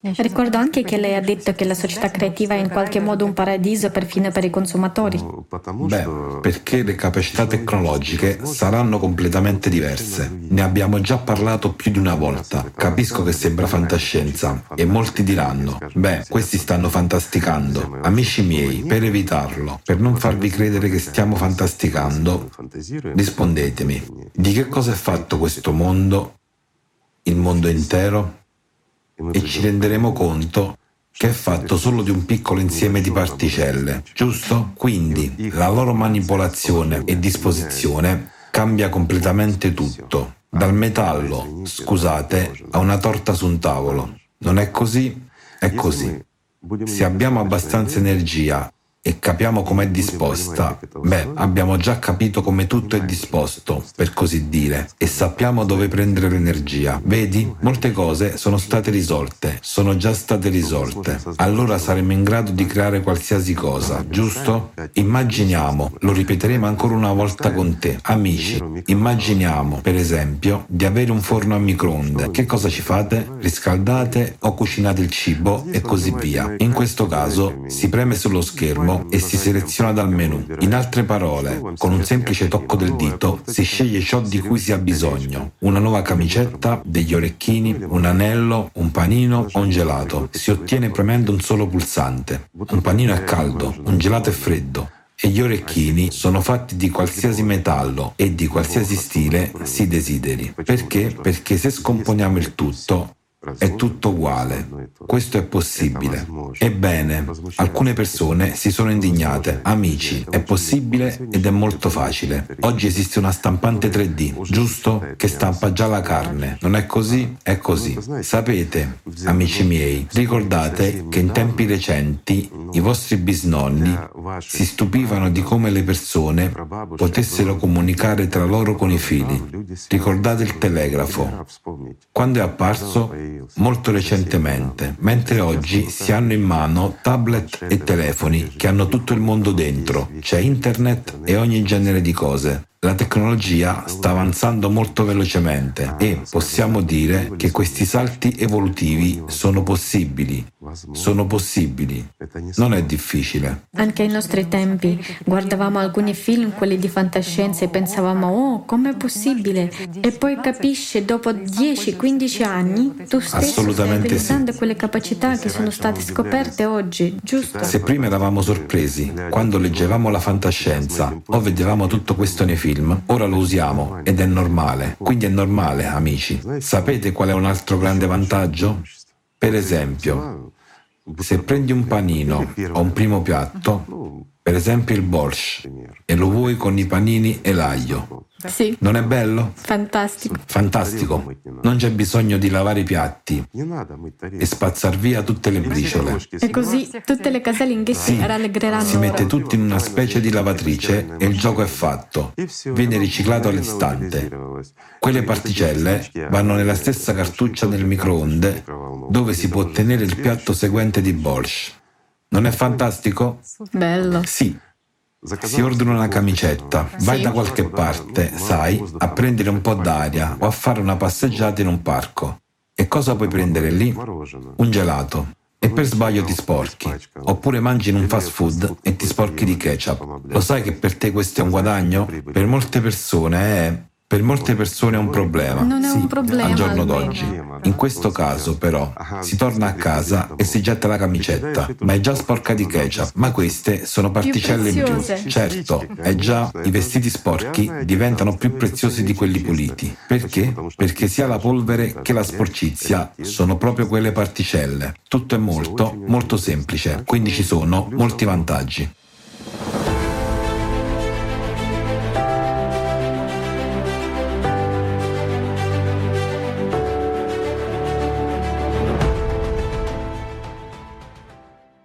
Ricordo anche che lei ha detto che la società creativa è in qualche modo un paradiso perfino per i consumatori. Beh, perché le capacità tecnologiche saranno completamente diverse. Ne abbiamo già parlato più di una volta. Capisco che sembra fantascienza e molti diranno, beh, questi stanno fantasticando. Amici miei, per evitarlo, per non farvi credere che stiamo fantasticando, rispondetemi, di che cosa è fatto questo mondo, il mondo intero? E ci renderemo conto che è fatto solo di un piccolo insieme di particelle, giusto? Quindi la loro manipolazione e disposizione cambia completamente tutto, dal metallo, scusate, a una torta su un tavolo. Non è così? È così. Se abbiamo abbastanza energia e capiamo com'è disposta, beh, abbiamo già capito come tutto è disposto, per così dire, e sappiamo dove prendere l'energia. Vedi, molte cose sono state risolte, sono già state risolte. Allora saremo in grado di creare qualsiasi cosa, giusto? Immaginiamo, lo ripeteremo ancora una volta con te, amici, immaginiamo, per esempio, di avere un forno a microonde. Che cosa ci fate? Riscaldate o cucinate il cibo e così via. In questo caso si preme sullo schermo e si seleziona dal menu. In altre parole, con un semplice tocco del dito si sceglie ciò di cui si ha bisogno. Una nuova camicetta, degli orecchini, un anello, un panino o un gelato. Si ottiene premendo un solo pulsante. Un panino è caldo, un gelato è freddo e gli orecchini sono fatti di qualsiasi metallo e di qualsiasi stile si desideri. Perché? Perché se scomponiamo il tutto, è tutto uguale. Questo è possibile. Ebbene, alcune persone si sono indignate. Amici, è possibile ed è molto facile. Oggi esiste una stampante 3D, giusto? Che stampa già la carne. Non è così? È così. Sapete, amici miei, ricordate che in tempi recenti i vostri bisnonni si stupivano di come le persone potessero comunicare tra loro con i fili. Ricordate il telegrafo. Quando è apparso molto recentemente, mentre oggi si hanno in mano tablet e telefoni che hanno tutto il mondo dentro, c'è internet e ogni genere di cose. La tecnologia sta avanzando molto velocemente e possiamo dire che questi salti evolutivi sono possibili. Sono possibili. Non è difficile. Anche ai nostri tempi guardavamo alcuni film, quelli di fantascienza, e pensavamo, oh, com'è possibile? E poi capisci, dopo 10-15 anni, tu stesso stai realizzando sì. quelle capacità che sono state scoperte oggi, giusto? Se prima eravamo sorpresi quando leggevamo la fantascienza o vedevamo tutto questo nei film, film, ora lo usiamo ed è normale. Quindi è normale, amici. Sapete qual è un altro grande vantaggio? Per esempio, se prendi un panino o un primo piatto, per esempio il borscht, e lo vuoi con i panini e l'aglio, sì. Non è bello? Fantastico. Fantastico. Non c'è bisogno di lavare i piatti e spazzar via tutte le briciole. E così tutte le casalinghe sì. si rallegreranno. Si mette tutto in una specie di lavatrice e il gioco è fatto. Viene riciclato all'istante. Quelle particelle vanno nella stessa cartuccia del microonde dove si può ottenere il piatto seguente di Borscht. Non è fantastico? Bello. Sì. Si ordina una camicetta, vai da qualche parte, sai, a prendere un po' d'aria o a fare una passeggiata in un parco. E cosa puoi prendere lì? Un gelato. E per sbaglio ti sporchi. Oppure mangi in un fast food e ti sporchi di ketchup. Lo sai che per te questo è un guadagno? Per molte persone è per molte persone è un problema. Non è sì, un problema. Al giorno d'oggi. In questo caso, però, si torna a casa e si getta la camicetta, ma è già sporca di ketchup. Ma queste sono particelle in più. Certo, è già i vestiti sporchi diventano più preziosi di quelli puliti. Perché? Perché sia la polvere che la sporcizia sono proprio quelle particelle. Tutto è molto, molto semplice, quindi ci sono molti vantaggi.